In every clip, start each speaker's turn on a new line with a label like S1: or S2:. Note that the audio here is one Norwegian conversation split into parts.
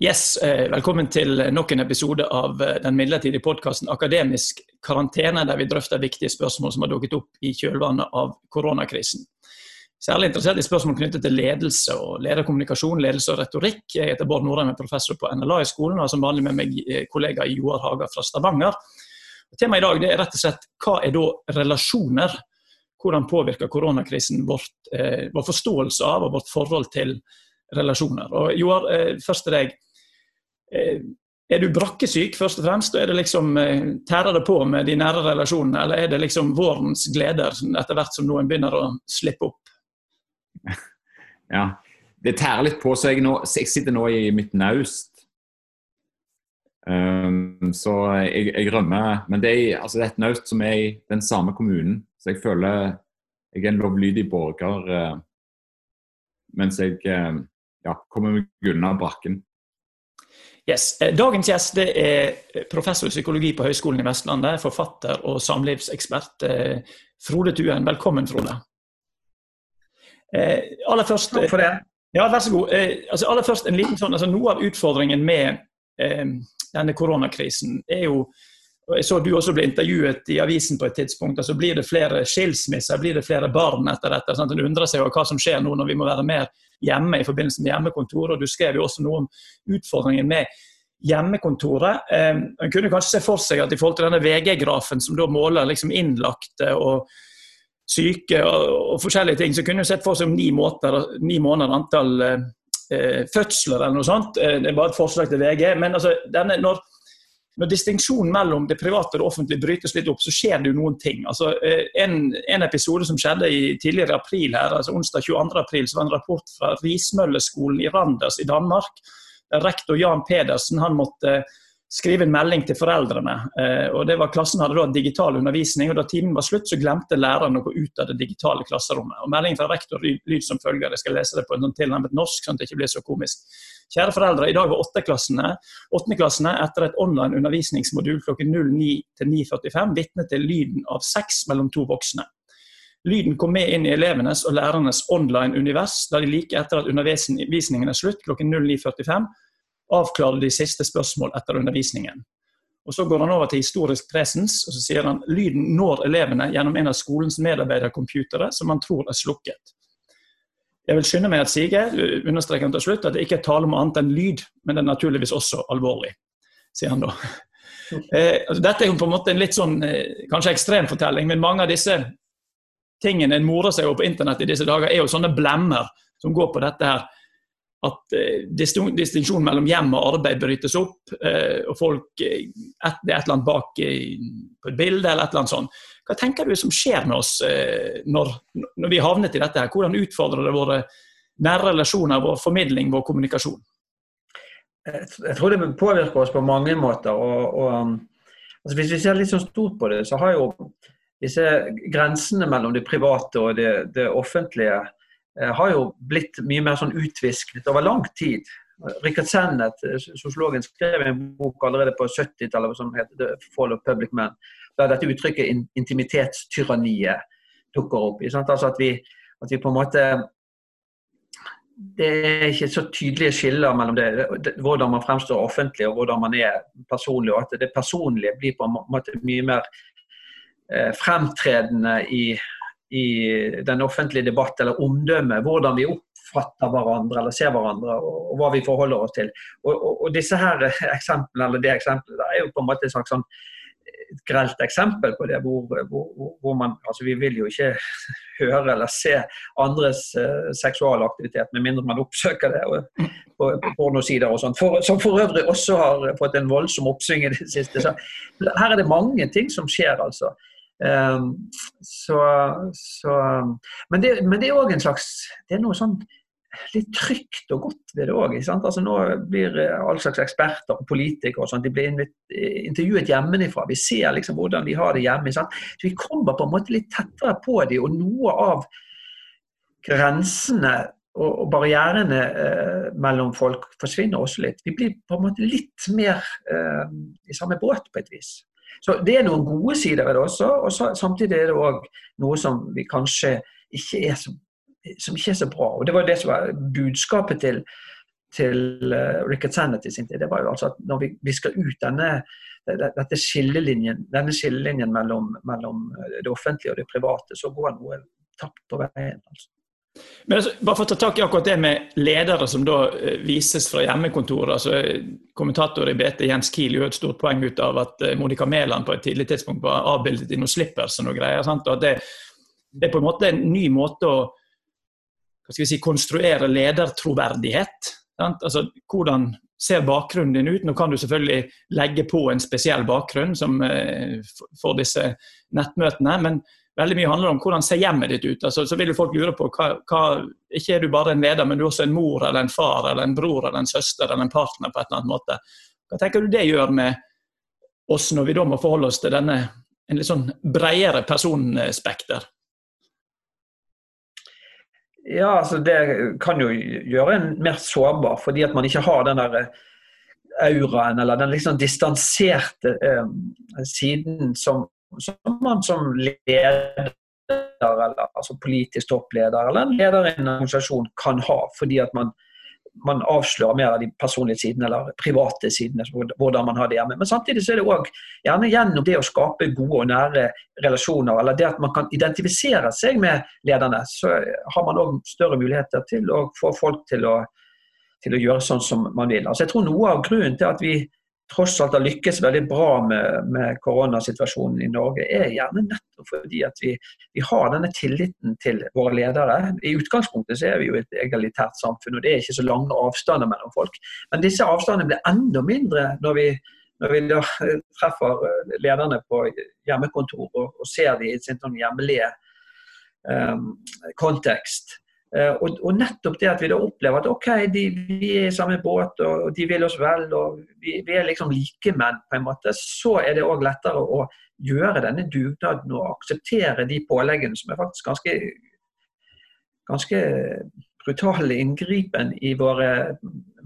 S1: Yes, eh, Velkommen til nok en episode av eh, den midlertidige podkasten Akademisk karantene, der vi drøfter viktige spørsmål som har dukket opp i kjølvannet av koronakrisen. Særlig interessert i spørsmål knyttet til ledelse og lederkommunikasjon, ledelse og retorikk. Jeg heter Bård Norheim, er professor på NLA i skolen, og har som vanlig med meg eh, kollega Joar Haga fra Stavanger. Temaet i dag er rett og slett hva er da relasjoner? Hvordan påvirker koronakrisen vårt, eh, forståelse av og vårt forhold til? Og Joar, eh, først til deg. Eh, er du brakkesyk, først og fremst? Og er det liksom, eh, Tærer det på med de nære relasjonene, eller er det liksom vårens gleder etter hvert som noen begynner å slippe opp?
S2: Ja, det tærer litt på. Så jeg, nå, jeg sitter nå i mitt naust. Um, så jeg, jeg, rømmer. Men det er, altså det er et naust som er i den samme kommunen. Så jeg føler jeg er en lovlydig borger uh, mens jeg uh, ja, kommer meg unna brakken.
S1: Yes. Eh, dagens gjest er professor i psykologi på Høgskolen i Vestlandet, forfatter og samlivsekspert. Eh, Frode Tuen, velkommen, Frode. Eh, aller først,
S3: Takk for det.
S1: Ja, vær så god. Altså, aller først en liten sånn, altså, Noe av utfordringen med eh, denne koronakrisen er jo og Jeg så du også ble intervjuet i avisen på et tidspunkt. altså Blir det flere skilsmisser, blir det flere barn etter dette? Sant? En undrer seg over hva som skjer nå når vi må være mer hjemme i forbindelse med hjemmekontoret. og Du skrev jo også noe om utfordringen med hjemmekontoret. Eh, en kunne kanskje se for seg at i forhold til denne VG-grafen som da måler liksom innlagte og syke og, og, forskjellige ting, så kunne en sett for seg om ni, måter, ni måneder antall eh, fødsler eller noe sånt. Eh, det er bare et forslag til VG. Men altså, denne, når når distinksjonen mellom det private og det offentlige brytes litt opp, så skjer det jo noen ting. Altså, eh, en, en, episode som skjedde i tidligere april, her, altså onsdag 22. april, så var en rapport fra Rismølleskolen i Randers i Danmark. Rektor Jan Pedersen han måtte skrive en melding til foreldrene. Eh, og det var Klassen hadde da digital undervisning, og da timen var slutt, så glemte læreren å gå ut av det digitale klasserommet. Og Meldingen fra rektor lyd som følger. Jeg skal lese det på en sånn tilnærmet norsk, sånn at det ikke blir så komisk. Kjære foreldre, i dag var åttendeklassene åttendeklassene etter et online undervisningsmodul klokken 09 til 9.45 vitne til lyden av sex mellom to voksne. Lyden kom med inn i elevenes og lærernes online univers, da de like etter at undervisningen er slutt klokken 09.45 avklarer de siste spørsmål etter undervisningen. Og Så går han over til historisk presens, og så sier han lyden når elevene gjennom en av skolens medarbeidercomputere som han tror er slukket. Jeg vil skynde meg at sige understreker han til slutt, at det ikke er tale om annet enn lyd, men det er naturligvis også alvorlig, sier han da. Eh, altså dette er på en måte en litt sånn eh, kanskje ekstrem fortelling, men mange av disse tingene en morer seg over på internett i disse dager, er jo sånne blemmer som går på dette her at eh, distinksjonen mellom hjem og arbeid brytes opp, eh, og folk eh, et, Det er et eller annet bak på et bilde, eller et eller annet sånt. Hva tenker du som skjer med oss når, når vi havnet i dette? her? Hvordan utfordrer det våre nære relasjoner, vår formidling, vår kommunikasjon?
S3: Jeg tror det påvirker oss på mange måter. og, og altså Hvis vi ser litt sånn stort på det, så har jo disse grensene mellom det private og det, det offentlige har jo blitt mye mer sånn utvisket over lang tid. Rikard Sennett, eh, sosiologen, skrev en bok allerede på 70-tallet som het 'The Fall of Public Men', der dette uttrykket intimitetstyranniet dukker opp. Altså at vi, at vi på en måte det er ikke så tydelige skiller mellom det, hvordan man fremstår offentlig og hvordan man er personlig. og At det personlige blir på en måte mye mer eh, fremtredende i, i den offentlige debatt eller omdømmet, hvordan vi oppfatter hverandre eller ser hverandre, og, og hva vi forholder oss til. Og, og, og disse her eksemplene, eller det eksempelet er jo på en måte et slags sånn et grelt eksempel på det, hvor, hvor, hvor, man altså Vi vil jo ikke høre eller se andres uh, seksualaktivitet, med mindre man oppsøker det og, på, på pornosider og sånt, for, som for øvrig også har fått en voldsom oppsving i det siste. Så her er det mange ting som skjer, altså. Ehm, så, så, men, det, men det er òg en slags Det er noe sånn litt trygt og godt ved det òg. Altså, nå blir eh, all slags eksperter og politikere og sånt, de blir intervjuet hjemmefra. Vi ser liksom hvordan de har det hjemme. Sant? Så Vi kommer på en måte litt tettere på dem, og noe av grensene og, barrierene eh, mellom folk forsvinner også litt. Vi blir på en måte litt mer eh, i samme båt på et vis. Så Det er noen gode sider ved det også, og så, samtidig er det òg noe som vi kanskje ikke er så, som ikke er så bra. Og Det var det som var budskapet til til uh, Rickard Sanity sin tid, det var jo altså at når vi skal ut denne, dette skillelinjen, denne skillelinjen mellom, mellom, det offentlige og det private, så går noe tapt på veien. altså.
S1: Men altså, bare for å ta tak i akkurat det med ledere som da uh, vises fra hjemmekontoret. altså Kommentator i BT Jens Kiel gjorde et stort poeng ut av at uh, Monica Mæland på et tidlig tidspunkt var avbildet i noen slippers og noe greier. Sant? og at det, det, er på en måte en ny måte å hva skal vi si, konstruere ledertroverdighet. Sant? Altså, hvordan ser bakgrunnen din ut? Nå kan du selvfølgelig legge på en spesiell bakgrunn som uh, for disse nettmøtene. men veldig mye handler om hvordan ser hjemmet ditt ut. Altså, så vil jo folk lure på hva, hva, Ikke er du bare en leder, men du er også en mor eller en far eller en bror eller en søster eller en partner på et eller annet måte. Hva tenker du det gjør med oss når vi da må forholde oss til denne en litt sånn bredere personspekter?
S3: Ja, altså Det kan jo gjøre en mer sårbar, fordi at man ikke har den der auraen eller den liksom distanserte eh, siden som som man som leder, eller altså politisk toppleder eller en leder i en organisasjon kan ha, fordi at man, man avslører mer av de personlige sidene eller private sidene, hvordan man har det hjemme. Men samtidig så er det òg gjerne gjennom det å skape gode og nære relasjoner, eller det at man kan identifisere seg med lederne, så har man òg større muligheter til å få folk til å, til å gjøre sånn som man vil. Altså jeg tror Noe av grunnen til at vi tross alt har lykkes veldig bra med, med, koronasituasjonen i Norge, er gjerne nettopp fordi at vi, vi, har denne tilliten til våre ledere. I utgangspunktet så er vi jo et egalitært samfunn, og det er ikke så lange avstander mellom folk. Men disse avstandene blir enda mindre når vi, når vi da treffer lederne på hjemmekontor og, og ser dem i sin sånn hjemlige um, kontekst. Eh, og, og, nettopp det at vi da opplever at ok, de, vi er i samme båt og, de vil oss vel, og vi, vi er liksom likemenn, på en måte, så er det òg lettere å gjøre denne dugnaden og akseptere de påleggene som er faktisk ganske, ganske brutale inngripen i våre,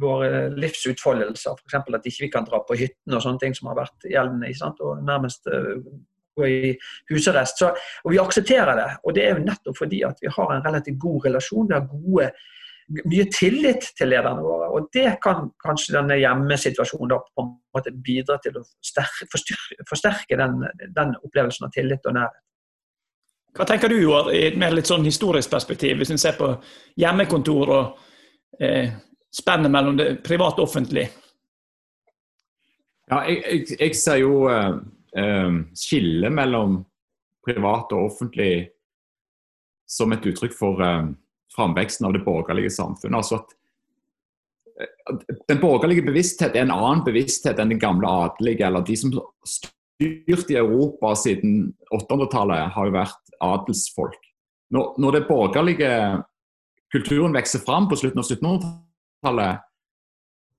S3: våre livsutfoldelser. F.eks. at ikke vi ikke kan dra på hytten og sånne ting som har vært gjeldende. og nærmest eh, i husarrest. Så, og vi aksepterer det. Og det er jo nettopp fordi at vi har en relativt god relasjon. Vi har gode, mye tillit til lederne våre. Og det kan kanskje denne hjemmesituasjonen da på en måte bidra til å sterke, forsterke den, den, opplevelsen av tillit og nærhet.
S1: Hva tenker du Joar, i et mer litt sånn historisk perspektiv, hvis en ser på hjemmekontor og eh, spennet mellom det private og offentlige?
S2: Ja, jeg, jeg, jeg ser jo eh, skille mellom privat og offentlig som et uttrykk for eh, framveksten av det borgerlige samfunnet. Altså at eh, Den borgerlige bevissthet er en annen bevissthet enn den gamle adelige. eller De som styrt i Europa siden 800-tallet, har jo vært adelsfolk. Når, når det borgerlige kulturen vokser fram på slutten av 1700-tallet,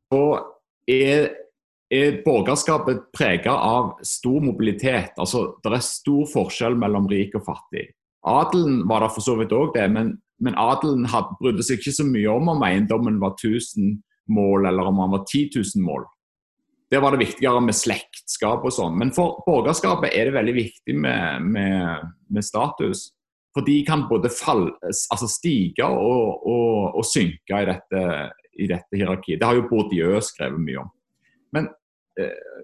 S2: så er er borgerskapet preget av stor mobilitet. Altså, Det er stor forskjell mellom rik og fattig. Adelen var der for så vidt òg det, men, men adelen had, brydde seg ikke så mye om om eiendommen var 1000 mål eller om han var 10 000 mål. Der var det viktigere med slektskap og sånn. Men for borgerskapet er det veldig viktig med, med, med status. For de kan både fall, altså stige og, og, og synke i dette, i dette hierarkiet. Det har jo Bourdieu skrevet mye om. Men, eh,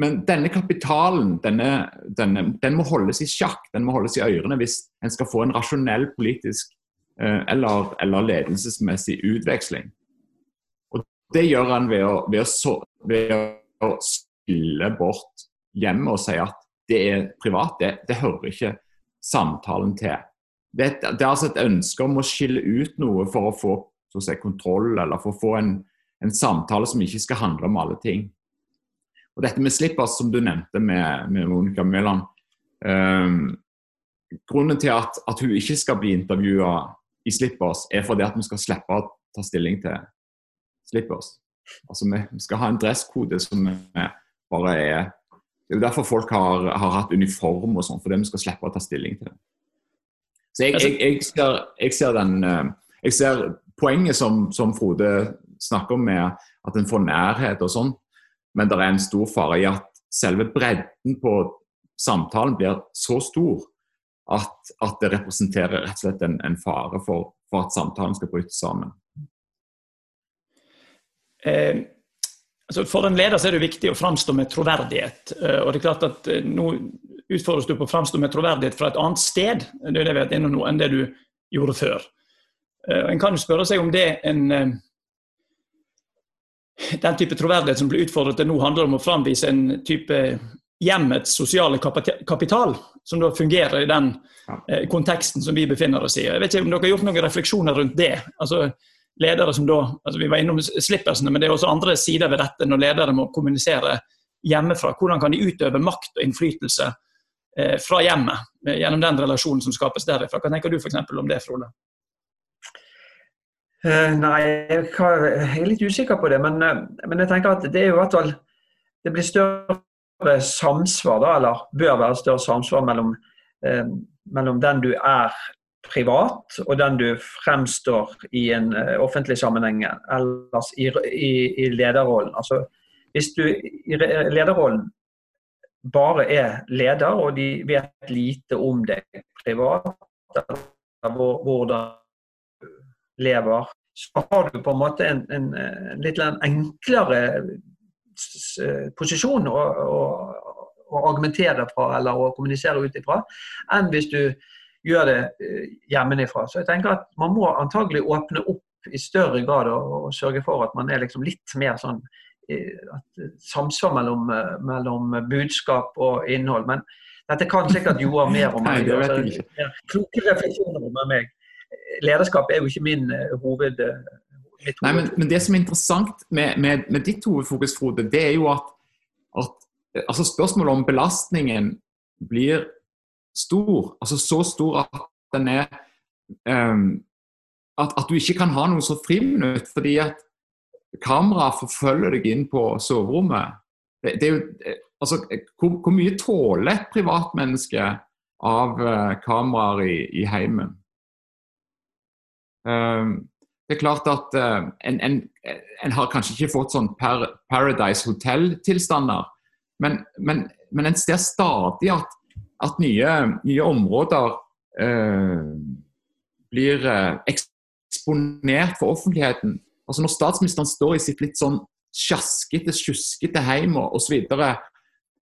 S2: men denne kapitalen denne, denne, den må holdes i sjakk, den må holdes i ørene hvis en skal få en rasjonell politisk eh, eller, eller ledelsesmessig utveksling. Og Det gjør han ved å, ved å, ved å spille bort hjemmet og si at det er privat. Det, det hører ikke samtalen til. Det, det, er altså et ønske om å skille ut noe for å få si, kontroll, eller for å få en, en samtale som ikke skal handle om alle ting. Og Dette med slippers, som du nevnte med, med Monica Mæland um, Grunnen til at, at, hun ikke skal bli intervjua i slippers, er fordi at vi skal slippe å ta stilling til slippers. Altså Vi skal ha en dresskode som bare er Det er jo derfor folk har, har hatt uniform og sånn, fordi vi skal slippe å ta stilling til det. Så jeg, jeg, jeg, ser, jeg ser, den eh, Jeg ser poenget som, som Frode snakker om med at en får nærhet og sånn, men det er en stor fare i at selve bredden på samtalen blir så stor at, at det representerer rett og slett en, en fare for, for, at samtalen skal bryte sammen.
S1: eh, altså For en leder er det viktig å framstå med troverdighet. Eh, og det er klart at eh, Nå utfordres du på å framstå med troverdighet fra et annet sted det det nå, enn det du gjorde før. Eh, en kan jo spørre seg om det en den type troverdighet som blir utfordret til nå, handler om å framvise en type hjemmets sosiale kapital, som da fungerer i den eh, konteksten som vi befinner oss i. Jeg vet ikke om dere har gjort noen refleksjoner rundt det? Altså, ledere som da, altså Vi var innom slippersene, men det er også andre sider ved dette når ledere må kommunisere hjemmefra. Hvordan kan de utøve makt og innflytelse eh, fra hjemmet gjennom den relasjonen som skapes derifra? Hva tenker du f.eks. om det, Frode?
S3: Uh, nei, jeg er litt usikker på det. Men, uh, men, jeg tenker at det er jo hvert fall Det blir større samsvar, da, eller bør være større samsvar mellom, eh, mellom den du er privat, og den du fremstår i en offentlig sammenheng ellers i, i, i lederrollen. Altså, hvis du i lederrollen bare er leder, og de vet lite om deg privat, eller hvordan lever, så har du på en måte en, en, en litt enklere posisjon å, å, å, argumentere fra eller å kommunisere ut ifra, enn hvis du gjør det eh, hjemmefra. Så jeg tenker at man må antagelig åpne opp i større grad og, og sørge for at man er liksom litt mer sånn eh, at samsvar mellom, eh, mellom, budskap og innhold. Men dette kan sikkert Joar mer om.
S2: Jeg ikke.
S3: Kloke refleksjoner om meg lederskap er jo ikke min uh, hoved... Uh,
S2: Nei, men, men, Det som er interessant med, med, med ditt hovedfokus, Frode, det er jo at, at altså spørsmålet om belastningen blir stor, altså så stor at den er um, at, at, du ikke kan ha noe så friminutt fordi at kameraet forfølger deg inn på soverommet. Det, det er jo, altså, hvor, hvor, mye tåler et privatmenneske av uh, kameraer i, i heimen? Ehm, det er klart at eh, en, en, en, har kanskje ikke fått sånn par, Paradise Hotel-tilstander, men, men, men, en ser stadig at, at nye, nye, områder eh, blir eh, eksponert for offentligheten. Altså Når statsministeren står i sitt litt sånn sjaskete, sjuskete hjem osv.,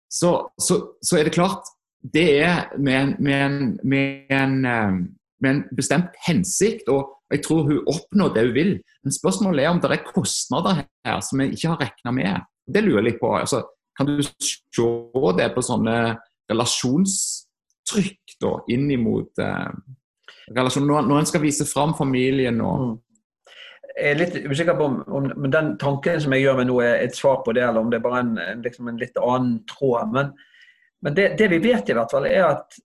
S2: så, så, så er det klart det er med en, med en, med eh, med en bestemt hensikt. og jeg tror hun oppnår det hun vil. Men spørsmålet er om det er kostnader her som vi ikke har regna med. Det lurer jeg litt på. Altså, kan du se det på sånne relasjonstrykk da, inn mot eh, relasjon, når, når en skal vise fram familien og mm.
S3: Jeg er litt usikker på om, om, den tanken som jeg gjør meg nå, er et svar på det, eller om det er bare en, liksom en litt annen tråd. Men, men det, det, vi vet i hvert fall, er at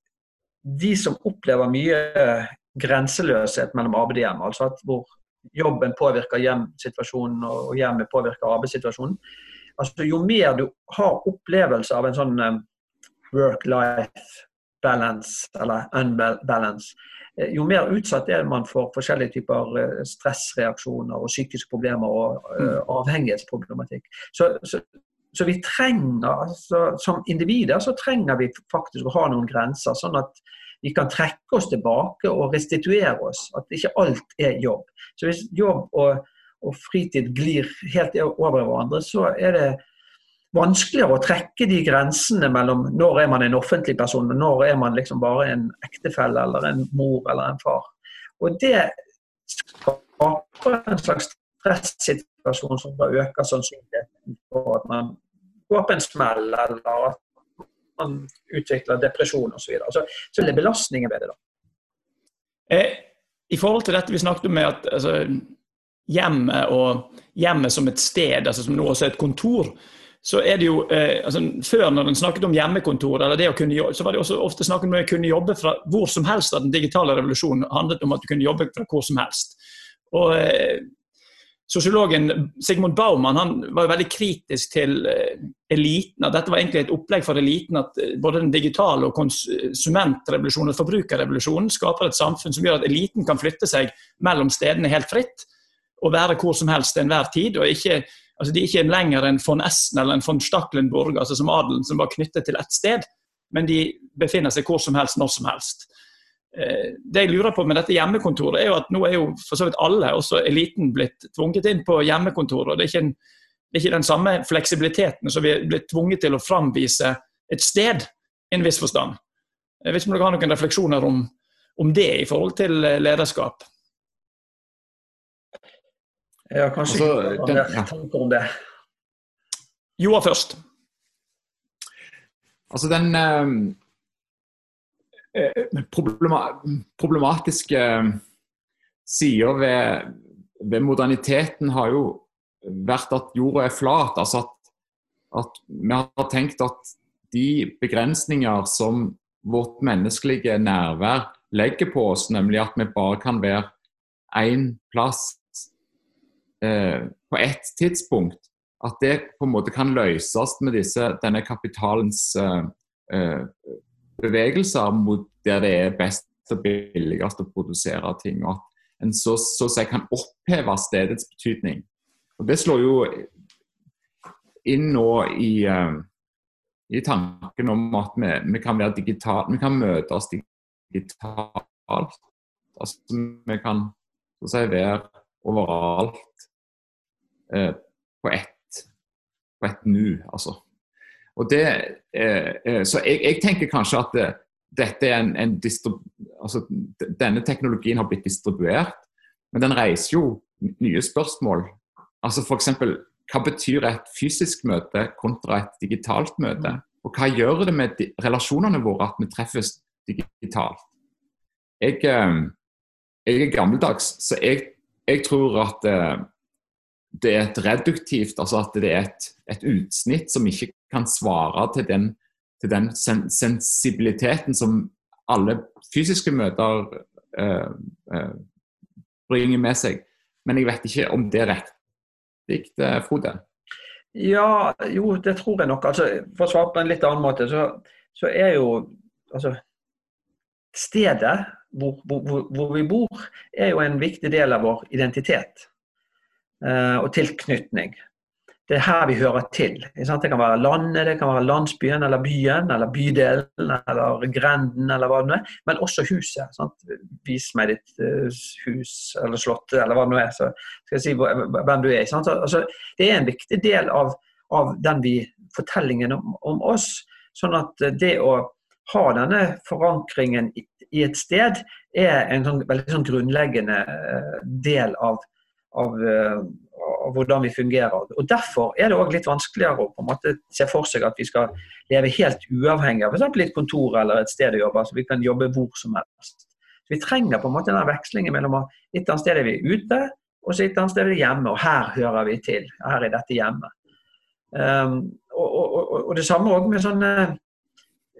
S3: de som opplever mye grenseløshet mellom arbeid og hjem. Altså at hvor jobben påvirker hjemsituasjonen og hjemmet påvirker arbeidssituasjonen. Altså Jo mer du har opplevelse av en sånn um, work-life balance eller unbalance, eh, jo mer utsatt er man for forskjellige typer eh, stressreaksjoner og psykiske problemer og uh, avhengighetsproblematikk. Så, så, så, vi trenger, altså, Som individer så trenger vi faktisk å ha noen grenser. sånn at vi kan trekke oss tilbake og restituere oss. At ikke alt er jobb. Så hvis jobb og, og fritid glir helt over hverandre, så er det vanskeligere å trekke de grensene mellom når er man en offentlig person og når er man liksom bare en ektefelle eller en mor eller en far. Og det skaper en slags stressituasjon som da øker sannsynligheten for at man går på en smell, eller at man utvikler depresjon osv. Så, videre. så det belastningen ved det. da.
S1: Eh, I forhold til dette vi snakket om med at altså, hjemmet og hjemmet som et sted, altså som nå også er et kontor, så er det jo, eh, altså, Før når en snakket om hjemmekontor, eller det å kunne jobbe, så var det også ofte snakk om å kunne jobbe fra hvor som helst. At den digitale revolusjonen handlet om at du kunne jobbe fra hvor som helst. Og eh, Sosiologen Sigmund Baumann han var veldig kritisk til eh, eliten. at Dette var egentlig et opplegg for eliten. At eh, både den digitale og konsumentrevolusjonen og forbrukerrevolusjonen skaper et samfunn som gjør at eliten kan flytte seg mellom stedene helt fritt og være hvor som helst til enhver tid. og ikke, altså De er ikke lenger en von Essen eller en von Staklenburg, altså som adelen som var knyttet til ett sted, men de befinner seg hvor som helst, når som helst. Eh, det jeg lurer på med dette hjemmekontoret, er jo at nå er jo for så vidt alle, også eliten, blitt tvunget inn på hjemmekontor. og det er ikke, en, det er ikke den samme fleksibiliteten som vi er blitt tvunget til å framvise et sted, i en viss forstand. Jeg vet ikke om dere har noen refleksjoner om, om det i forhold til lederskap?
S3: Ja, kanskje altså, den, ja. tanker om det.
S1: Joa først.
S2: Altså den eh, eh problematiske sider ved, ved, moderniteten har jo vært at jorda er flat. Altså at, at, vi har tenkt at de begrensninger som vårt menneskelige nærvær legger på oss, nemlig at vi bare kan være én plass eh, på ett tidspunkt, at det på en måte kan løses med disse, denne kapitalens eh, uh, bevegelser mot der det er best og billigst å produsere ting. og at En så, så å si kan oppheve stedets betydning. Og Det slår jo inn nå i, uh, i tanken om at vi, vi kan være digitale, vi kan møtes digitalt. Altså, vi kan så å si, være overalt på ett på ett nu, altså. Og det, eh, eh, så jeg, jeg, tenker kanskje at det, dette er en, en altså, denne teknologien har blitt distribuert, men den reiser jo nye spørsmål. Altså F.eks. hva betyr et fysisk møte kontra et digitalt møte? Og hva gjør det med relasjonene våre at vi treffes digitalt? Jeg, eh, jeg er gammeldags, så jeg, jeg tror at eh, det er et reduktivt, altså at det er et, et utsnitt som ikke kan svare til den, til den sen sensibiliteten som alle fysiske møter eh, eh, bringer med seg. Men jeg vet ikke om det er riktig, uh, Frode?
S3: Ja, jo, det tror jeg nok. Altså, for å svare på en litt annen måte, så, så er jo altså, Stedet hvor, hvor, hvor vi bor, er jo en viktig del av vår identitet. Eh, og tilknytning. Det er her vi hører til. Det kan være landet, det kan være landsbyen eller byen eller bydelen eller grenden eller hva det nå er. Men også huset. Sant? Vis meg ditt uh, hus eller slott eller hva det nå er, så skal jeg si hvem du er. Altså, det er en viktig del av, av den vi, fortellingen om, om, oss. Sånn at det å ha denne forankringen i, i et sted er en sånn, veldig sånn grunnleggende uh, del av av, eh, av, hvordan vi fungerer. Og Derfor er det òg litt vanskeligere å på en måte se for seg at vi skal leve helt uavhengig av f.eks. et kontor eller et sted å jobbe. så Vi kan jobbe hvor som helst. Så Vi trenger på en måte den vekslingen mellom at et annet sted er vi ute, og så et annet sted er vi hjemme. Og her hører vi til. Her er dette hjemme. Um, og, og, og, det samme òg med sånne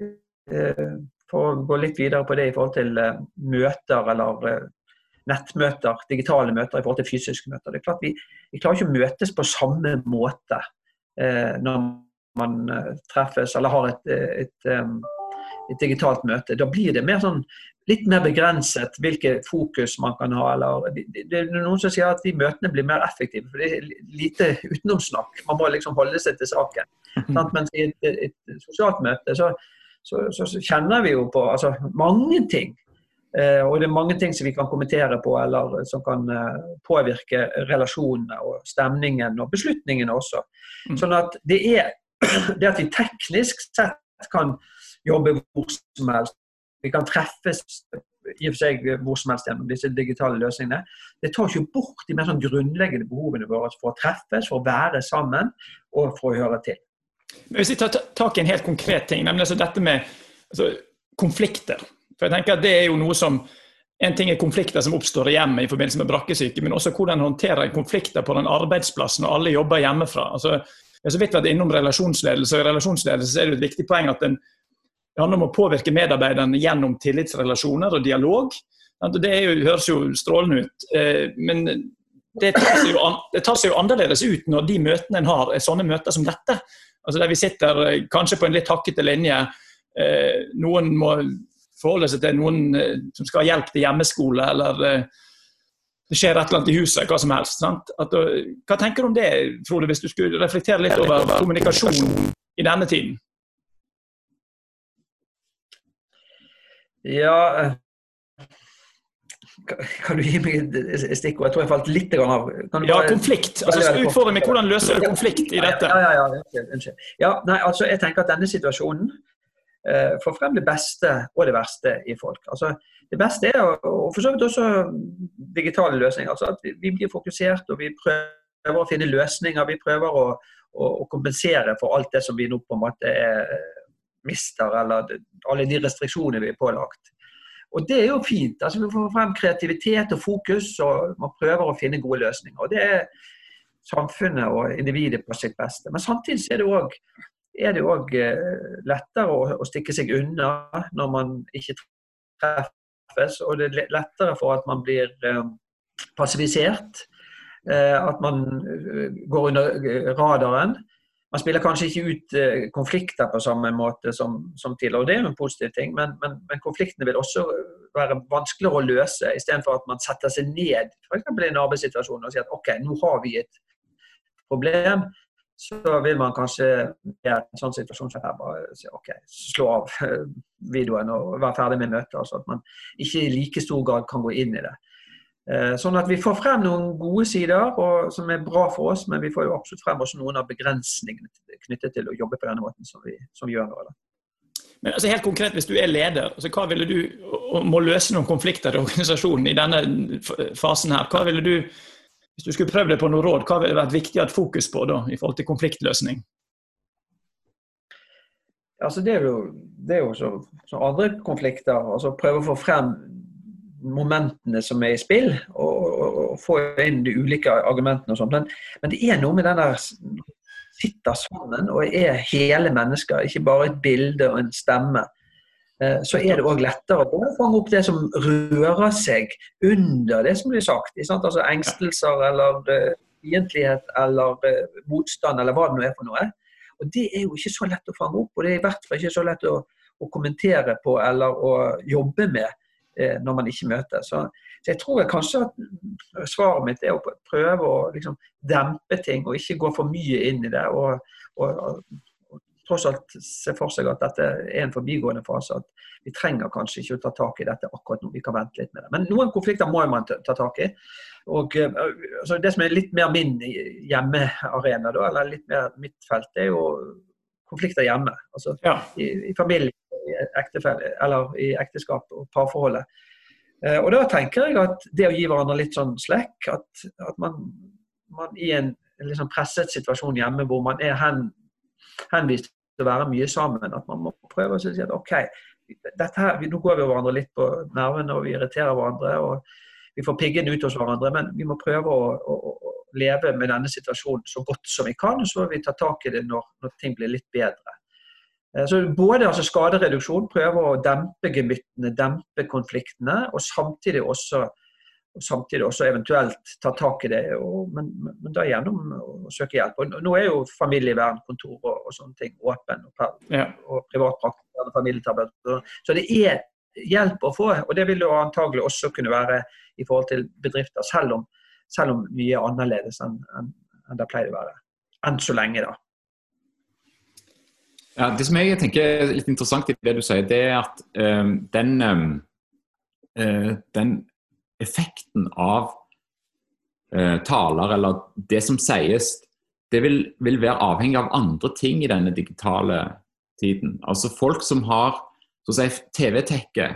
S3: uh, For å gå litt videre på det i forhold til møter eller uh, nettmøter, digitale møter i forhold til fysiske møter. Det er klart Vi, vi klarer ikke å møtes på samme måte eh, når man eh, treffes eller har et, et, et, eh, et, digitalt møte. Da blir det mer sånn, litt mer begrenset hvilke fokus man kan ha. Eller, det, det, er noen som sier at de møtene blir mer effektive. for Det er lite utenomsnakk. Man må liksom holde seg til saken. Sant? Mens i et, sosialt møte så, så, så, så, kjenner vi jo på altså, mange ting og det er mange ting som vi kan kommentere på, eller som kan eh, påvirke relasjonene og stemningen og beslutningene også. Mm. Sånn at det er det at vi teknisk sett kan jobbe hvor som helst, vi kan treffes i og for seg hvor som helst gjennom disse digitale løsningene. Det tar ikke bort de mer sånn grunnleggende behovene våre for å treffes, for å være sammen og for å høre til.
S1: Hvis vi tar tak i en helt konkret ting, nemlig altså dette med altså, konflikter. For jeg tenker at det er jo noe som En ting er konflikter som oppstår i hjemmet i forbindelse med brakkesyke, men også hvordan håndterer konflikter på den arbeidsplassen når alle jobber hjemmefra. Altså, jeg har så vidt vært innom relasjonsledelse, og i relasjonsledelse er det et viktig poeng at den, det handler om å påvirke medarbeiderne gjennom tillitsrelasjoner og dialog. Det jo, høres jo strålende ut, eh, men det tar, seg jo, det tar seg jo annerledes ut når de møtene en har, er sånne møter som dette. Altså Der vi sitter eh, kanskje på en litt hakkete linje. Eh, noen må forholde seg til noen eh, som skal ha hjelp til hjemmeskole, eller eh, det skjer et eller annet i huset, hva som helst. At, hva tenker du om det, Frode, hvis du skulle reflektere litt over kommunikasjon i denne tiden?
S3: Ja, Kan du gi meg et stikkord? Jeg tror jeg falt litt av.
S1: ja, konflikt. Altså, Utfordring med hvordan løser du konflikt i dette?
S3: Ja, ja, ja, Unnskyld. Ja, nei, altså, jeg tenker at denne situasjonen eh, få frem det beste og det verste i folk. Altså, det beste er, og for så vidt også digitale løsninger, altså at vi blir fokusert og vi prøver å finne løsninger. Vi prøver å, å, å kompensere for alt det som vi nå på en måte er, mister, eller alle de restriksjonene vi er pålagt. Og Det er jo fint. altså Vi får frem kreativitet og fokus, og man prøver å finne gode løsninger. og Det er samfunnet og individet på sitt beste. Men samtidig er det òg er det òg eh, lettere å, stikke seg unna når man ikke treffes. Og det er lettere for at man blir eh, passivisert. Eh, at man går under radaren. Man spiller kanskje ikke ut konflikter på samme måte som, som tidligere, og det er jo en positiv ting, men, men, men, konfliktene vil også være vanskeligere å løse, istedenfor at man setter seg ned f.eks. i en arbeidssituasjon og sier at OK, nå har vi et problem. Så vil man kanskje i en sånn situasjon som her bare si OK, slå av eh, videoen og være ferdig med møtet. Altså at man ikke i like stor grad kan gå inn i det. Eh, sånn at vi får frem noen gode sider og, som er bra for oss, men vi får jo absolutt frem også noen av begrensningene knyttet til å jobbe på denne måten som vi, som vi gjør nå.
S1: Men altså helt konkret, Hvis du er leder, altså hva ville du, og må løse noen konflikter i organisasjonen i denne fasen, her, hva ville du hvis du skulle prøvd det på noe råd, hva ville vært viktig å ha fokus på da, i forhold til konfliktløsning?
S3: Altså det er jo, det er jo så, så andre konflikter. altså Prøve å få frem momentene som er i spill, og, og, og få inn de ulike argumentene og sånt. Men, men, det er noe med den der sitter sammen og er hele mennesker, ikke bare et bilde og en stemme. Eh, så er det òg lettere å fange opp det som rører seg under det som blir sagt. Altså Engstelser eller uh, fiendtlighet eller uh, motstand eller hva det nå er for noe. Og Det er jo ikke så lett å fange opp, og det er i hvert fall ikke så lett å, å kommentere på eller å jobbe med. Eh, når man ikke møter. Så, så, jeg tror kanskje at svaret mitt er å prøve å liksom dempe ting og ikke gå for mye inn i det. Og, og, tross alt se for seg at dette er en forbigående fase. At vi trenger kanskje ikke å ta tak i dette akkurat nå. Vi kan vente litt med det. Men noen konflikter må man ta, ta tak i. Og eh, altså Det som er litt mer min hjemmearena, da, eller litt mer mitt felt, er jo konflikter hjemme. Altså ja. i, i familien eller i ekteskap og parforholdet. Eh, og da tenker jeg at det å gi hverandre litt sånn slekk, at, at man, man, i en liksom presset situasjon hjemme hvor man er hen, henvist å være mye sammen, at man må prøve å si at OK, her, nå går vi hverandre litt på nervene og vi irriterer hverandre. og vi får piggene ut hos hverandre, men vi må prøve å, å, å, leve med denne situasjonen så godt som vi kan. og Så må vi ta tak i det når, når ting blir litt bedre. Eh, så både altså skadereduksjon, prøve å dempe gemyttene, dempe konfliktene, og samtidig også, og samtidig også eventuelt ta tak i det, og, men, men, da gjennom å søke hjelp. Og nå er jo familievernkontor og, og sånne ting åpen, og, ja. og privatpraktiserende familieterapeuter. Så det er hjelp å få, og det vil jo antagelig også kunne være i forhold til bedrifter, selv om, selv om mye er annerledes enn, en, en det pleier å være. Enn så lenge, da.
S2: Ja, det som jeg tenker er litt interessant i det du sier, det er at um, den, um, den, effekten av uh, taler, eller det som sies, det vil, vil være avhengig av andre ting i denne digitale tiden. Altså folk som har så å si, TV-tekke,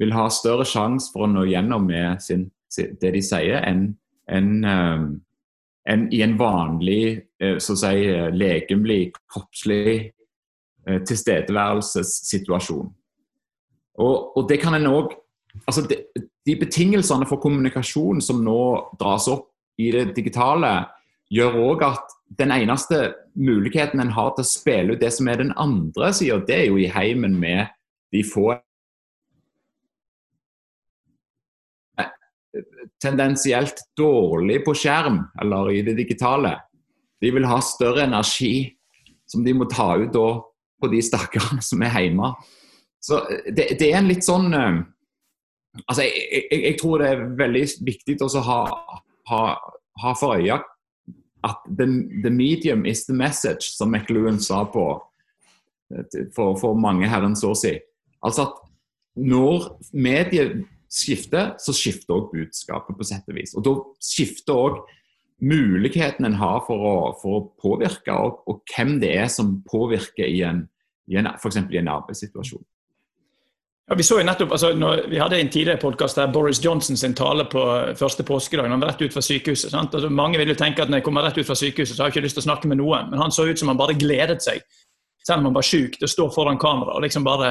S2: vil ha større sjanse for å nå gjennom med sin, det de sier, enn en, en i en vanlig så å si, legemlig, kroppslig Eh, tilstedeværelsessituasjon. Og, og, det kan en òg altså de, de, betingelsene for kommunikasjon som nå dras opp i det digitale, gjør òg at den eneste muligheten en har til å spille ut det som er den andre sida, det er jo i heimen med de få tendensielt dårlig på skjerm, eller i det digitale. De vil ha større energi som de må ta ut da på de stakkarene som er hjemme. Så eh, det, det, er en litt sånn uh, Altså, jeg, jeg, jeg, tror det er veldig viktig å ha, ha, ha, for øye at the, the, medium is the message, som McLuhan sa på eh, for, for mange herrens år siden. Altså at når mediet skifter, så skifter òg budskapet på sett og vis. Og da skifter òg muligheten en har for å, for å påvirke, og, og, hvem det er som påvirker i en, en f.eks. i en arbeidssituasjon.
S1: Ja, vi så jo nettopp, altså, når, vi hadde en tidligere podkast der Boris Johnson sin tale på første påskedag. Han var rett ut fra sykehuset. Altså, mange vil jo tenke at når jeg kommer rett ut fra sykehuset, så har jeg ikke lyst til å snakke med noen. Men han så ut som han bare gledet seg, selv om han var syk, til å stå foran kamera og liksom bare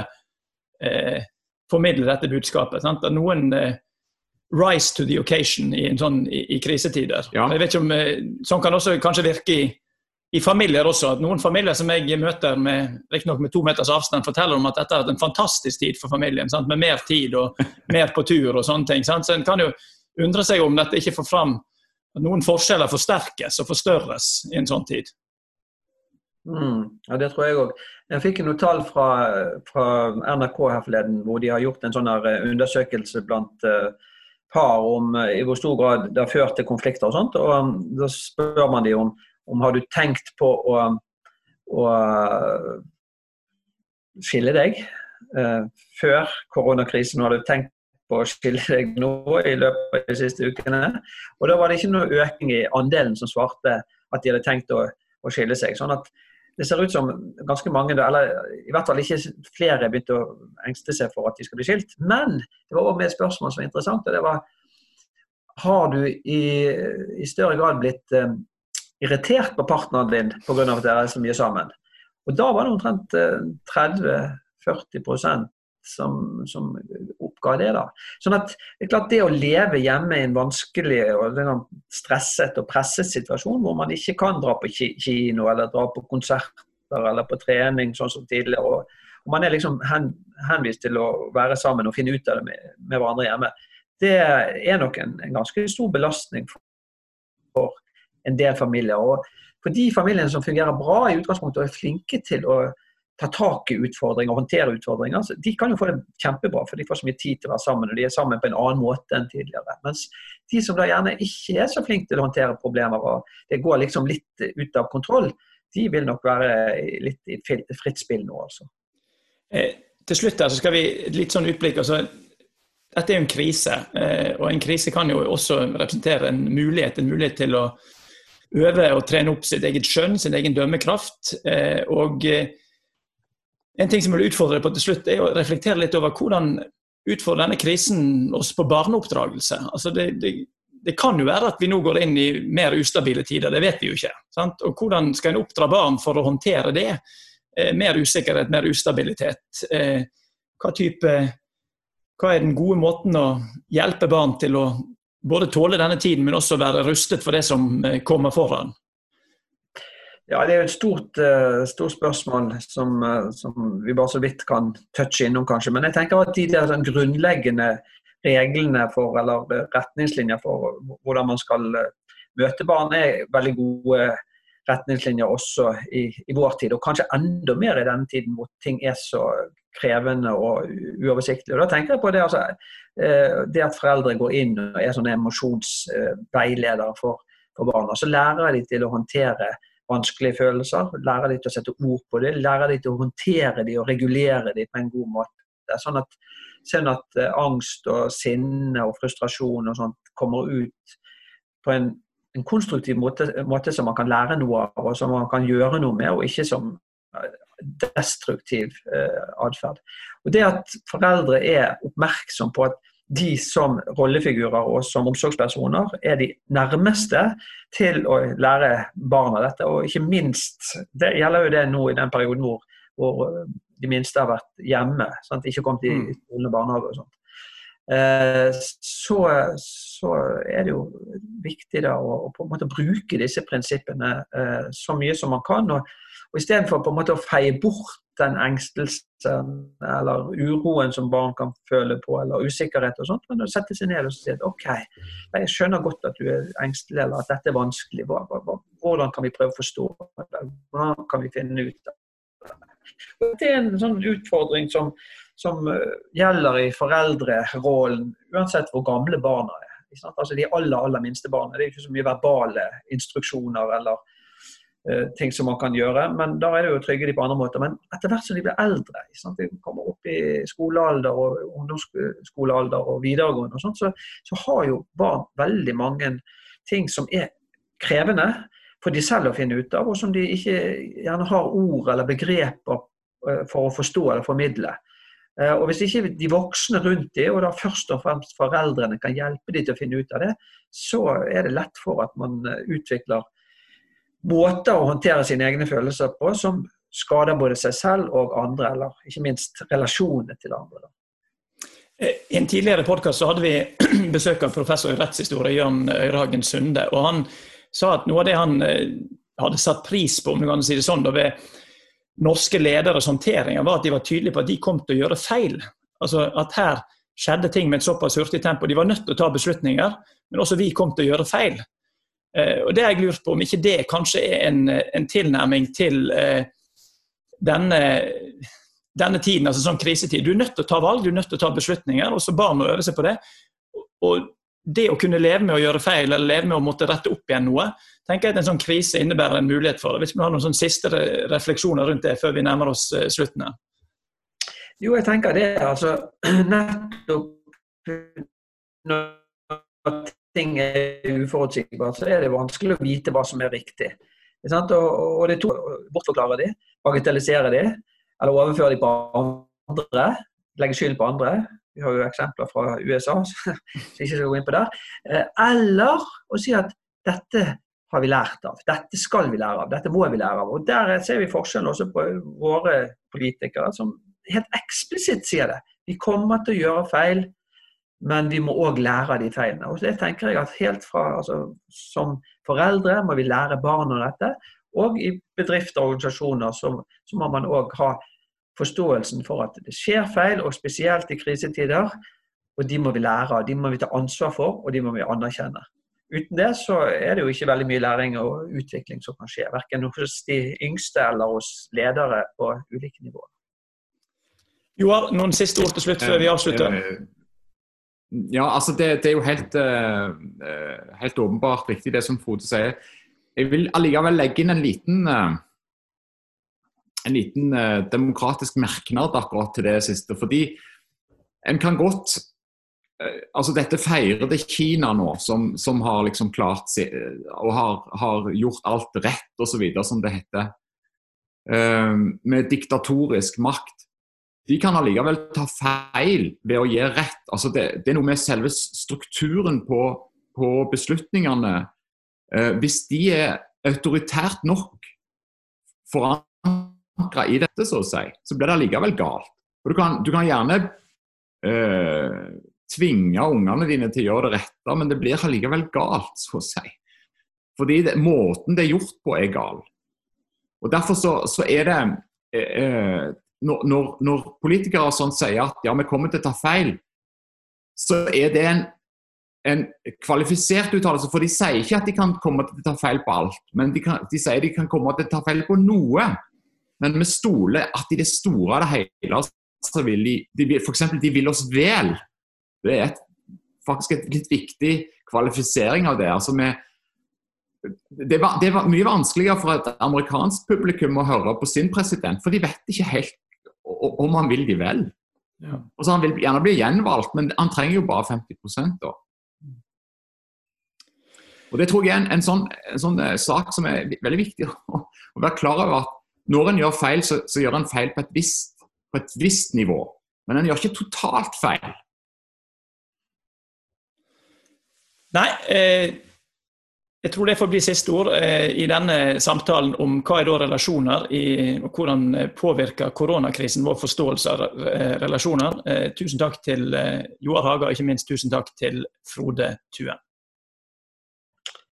S1: eh, formidle dette budskapet. Sant? At noen eh, rise to the occasion i, sånn, i, i krisetider. Ja. Jeg vet ikke om, eh, Sånn kan også kanskje virke i i familier også. at Noen familier som jeg møter med, nok med to meters avstand, forteller om at dette har vært en fantastisk tid for familien. Sant? Med mer tid og mer på tur og sånne ting. Sant? Så En kan jo undre seg om dette ikke får fram at noen forskjeller forsterkes og forstørres i en sånn tid.
S3: Mm, ja, Det tror jeg òg. Jeg fikk noen tall fra, fra, NRK her forleden, hvor de har gjort en sånn eh, undersøkelse blant uh, par om uh, i hvor stor grad det har ført til konflikter og sånt. og um, Da spør man de om om har du tenkt på å, å skille deg eh, før koronakrisen? Har du tenkt på å skille deg nå i løpet av de siste ukene? Og da var det ikke noe økning i andelen som svarte at de hadde tenkt å, å skille seg. sånn at det ser ut som ganske mange, eller i hvert fall ikke flere, begynte å engste seg for at de skal bli skilt. Men det var òg et spørsmål som var interessant. og det var Har du i, i større grad blitt um, irritert på partneren din pga. at dere er så mye sammen. Og da var det omtrent 30-40 eh, som, som oppga det. da. Sånn at Det er klart det å leve hjemme i en vanskelig og stresset og presset situasjon, hvor man ikke kan dra på kino eller dra på konserter eller på trening sånn som tidligere, og, og man er liksom hen, henvist til å være sammen og finne ut av det med, med hverandre hjemme, det er nok en, en ganske stor belastning for, for en del familier. Og for de familiene som fungerer bra i utgangspunktet og er flinke til å ta tak i utfordringer og håndtere utfordringer, de kan jo få det kjempebra, for de får så mye tid til å være sammen. og De er sammen på en annen måte enn tidligere. Mens de som da gjerne ikke er så flinke til å håndtere problemer, og det går liksom litt ut av kontroll, de vil nok være litt i fritt spill nå, altså.
S1: Eh, til slutt her så skal vi litt sånn utblikk. altså dette er jo en krise, eh, og en krise kan jo også representere en mulighet, en mulighet til å øve og trene opp sitt eget skjønn, sin egen dømmekraft. Eh, og eh, en ting som vil utfordre deg på til slutt, er å reflektere litt over hvordan utfordrer denne krisen oss på barneoppdragelse. Altså det, det, det, kan jo være at vi nå går inn i mer ustabile tider, det vet vi jo ikke. Sant? Og hvordan skal en oppdra barn for å håndtere det? Eh, mer usikkerhet, mer ustabilitet. Hva, type, hva er den gode måten å hjelpe barn til å både tåle denne tiden, men også være rustet for det som eh, kommer foran?
S3: Ja, Det er jo et stort, uh, stort spørsmål som, uh, som, vi bare så vidt kan touche innom, kanskje. Men jeg tenker at de der sånn, grunnleggende reglene for, eller retningslinjer for hvordan man skal møte barn, er veldig gode retningslinjer også i, i, vår tid. Og kanskje enda mer i denne tiden hvor ting er så krevende og uoversiktlig. Og da tenker jeg på det, altså, eh, det at foreldre går inn og er sånne emosjonsveiledere for, for barna. Så lærer de til å håndtere vanskelige følelser, lærer de til å sette ord på det, lærer de til å håndtere de og regulere de på en god måte. Sånn at, sånn at uh, angst og sinne og frustrasjon og sånt kommer ut på en, en konstruktiv måte, måte, som man kan lære noe av, og som man kan gjøre noe med, og ikke som destruktiv eh, atferd. Og Det at foreldre er oppmerksom på at de som rollefigurer og som omsorgspersoner er de nærmeste til å lære barna dette. Og ikke minst, det gjelder jo det nå i den perioden hvor, hvor de minste har vært hjemme. Sant? Ikke kommet i skolen og barnehage og sånt. Eh, så, så, er det jo viktig da å, å, på en måte bruke disse prinsippene eh, så mye som man kan. og og Istedenfor på en måte å feie bort den engstelsen eller uroen som barn kan føle på, eller usikkerhet og sånt, men å sette seg ned og si at OK, jeg skjønner godt at du er engstelig, eller at dette er vanskelig. Hvordan kan vi prøve å forstå det? Hvordan kan vi finne ut av det? Det er en sånn utfordring som, som eh, gjelder i foreldrerollen, uansett hvor gamle barna er. Altså De aller aller minste barna. Det er ikke så mye verbale instruksjoner eller uh, ting som man kan gjøre. Men da er det jo trygge de på andre måter. Men etter hvert som de blir eldre, de kommer opp i skolealder og ungdomsskolealder og videregående, og sånt, så, så har jo barn veldig mange ting som er krevende for de selv å finne ut av, og som de ikke gjerne har ord eller begreper eh, for å forstå eller formidle. Eh, og Hvis ikke de voksne rundt dem, og da først og fremst foreldrene, kan hjelpe dem til å finne ut av det, så er det lett for at man eh, utvikler måter å håndtere sine egne følelser på som skader både seg selv og andre, eller ikke minst relasjonene til andre.
S1: I en tidligere podkast hadde vi besøk av professor i rettshistorie Jørn Øyrehagen Sunde. og Han sa at noe av det han eh, hadde satt pris på om du kan si det sånn, da ved norske lederes håndteringer, var at de var tydelige på at de kom til å gjøre feil. Altså At her skjedde ting med et såpass hurtig tempo. De var nødt til å ta beslutninger, men også vi kom til å gjøre feil. Eh, og Det har jeg lurt på om ikke det kanskje er en, en tilnærming til eh, denne, denne tiden, altså sånn krisetid. Du er nødt til å ta valg, du er nødt til å ta beslutninger. og så Barn må øve seg på det. Og det å kunne leve med å gjøre feil, eller leve med å måtte rette opp igjen noe, tenker jeg at en sånn krise innebærer en mulighet for det. Hvis vi har noen sånn siste refleksjoner rundt det før vi nærmer oss eh, slutten her.
S3: Jo, jeg tenker det. altså Nettopp når ting er uforutsigbart, så er det vanskelig å vite hva som er riktig. Og, og det er to bortforklare de, bagatellisere de, eller overføre de på andre, legge skyld på andre. Vi har jo eksempler fra USA, så ikke skal gå inn på det. Eh, eller å si at dette har vi lært av. Dette skal vi lære av. Dette må vi lære av. Og Der ser vi forskjellen også på våre politikere, som helt eksplisitt sier det. Vi kommer til å gjøre feil, men vi må òg lære av de feilene. Og det tenker jeg at helt fra, altså, Som foreldre må vi lære barna dette. Og i bedrifter og organisasjoner så, så må man òg ha forståelsen for at det skjer feil, og spesielt i krisetider. Og de må vi lære av, de må vi ta ansvar for, og de må vi anerkjenne. Uten det så er det jo ikke veldig mye læring og utvikling som kan skje. Verken hos de yngste eller hos ledere på ulike nivåer.
S1: Joar, noen siste ord til slutt før vi avslutter? Eh,
S2: ja, altså det, det er jo helt, uh, helt, åpenbart riktig det som Frode sier. Jeg vil allikevel legge inn en liten en liten eh, demokratisk merknad akkurat til det siste. Fordi en kan godt eh, altså Dette feirede Kina nå, som, som har liksom klart og har, har gjort alt rett osv., som det heter. Eh, med diktatorisk makt. De kan allikevel ta feil ved å gi rett. Altså det, det, er noe med selve strukturen på, på beslutningene. Eh, hvis de er autoritært nok foran forankra i dette, så å si, så blir det allikevel galt. Og du kan, du kan gjerne øh, tvinge ungene dine til å gjøre det rette, men det blir allikevel galt, så å si. Fordi det, måten det er gjort på, er gal. Og Derfor så, så er det eh, når, når, politikere sånn sier at ja, vi kommer til å ta feil, så er det en, en kvalifisert uttalelse. For de sier ikke at de kan komme til å ta feil på alt, men de, kan, de sier de kan komme til å ta feil på noe. Men vi stoler at i det store og det hele så vil de, de eksempel, de vil oss vel. Det er et, faktisk et litt viktig kvalifisering av det. altså med det var, det var, mye vanskeligere for et amerikansk publikum å høre på sin president, for de vet ikke helt om han vil de vel. Ja. Og så Han vil gjerne bli gjenvalgt, men han trenger jo bare 50 da. Og Det tror jeg er en, en, sånn, en sånn, eh, sak som er veldig viktig å, å være klar over. at når en gjør feil, så, så gjør en feil på et, visst, på et visst nivå. Men en gjør ikke totalt feil.
S1: Nei, eh, jeg tror det får bli siste ord eh, i denne samtalen om hva er da relasjoner, i, og hvordan påvirker koronakrisen vår forståelse av relasjoner. Eh, tusen takk til eh, Joar Haga, og ikke minst tusen takk til Frode Tuen.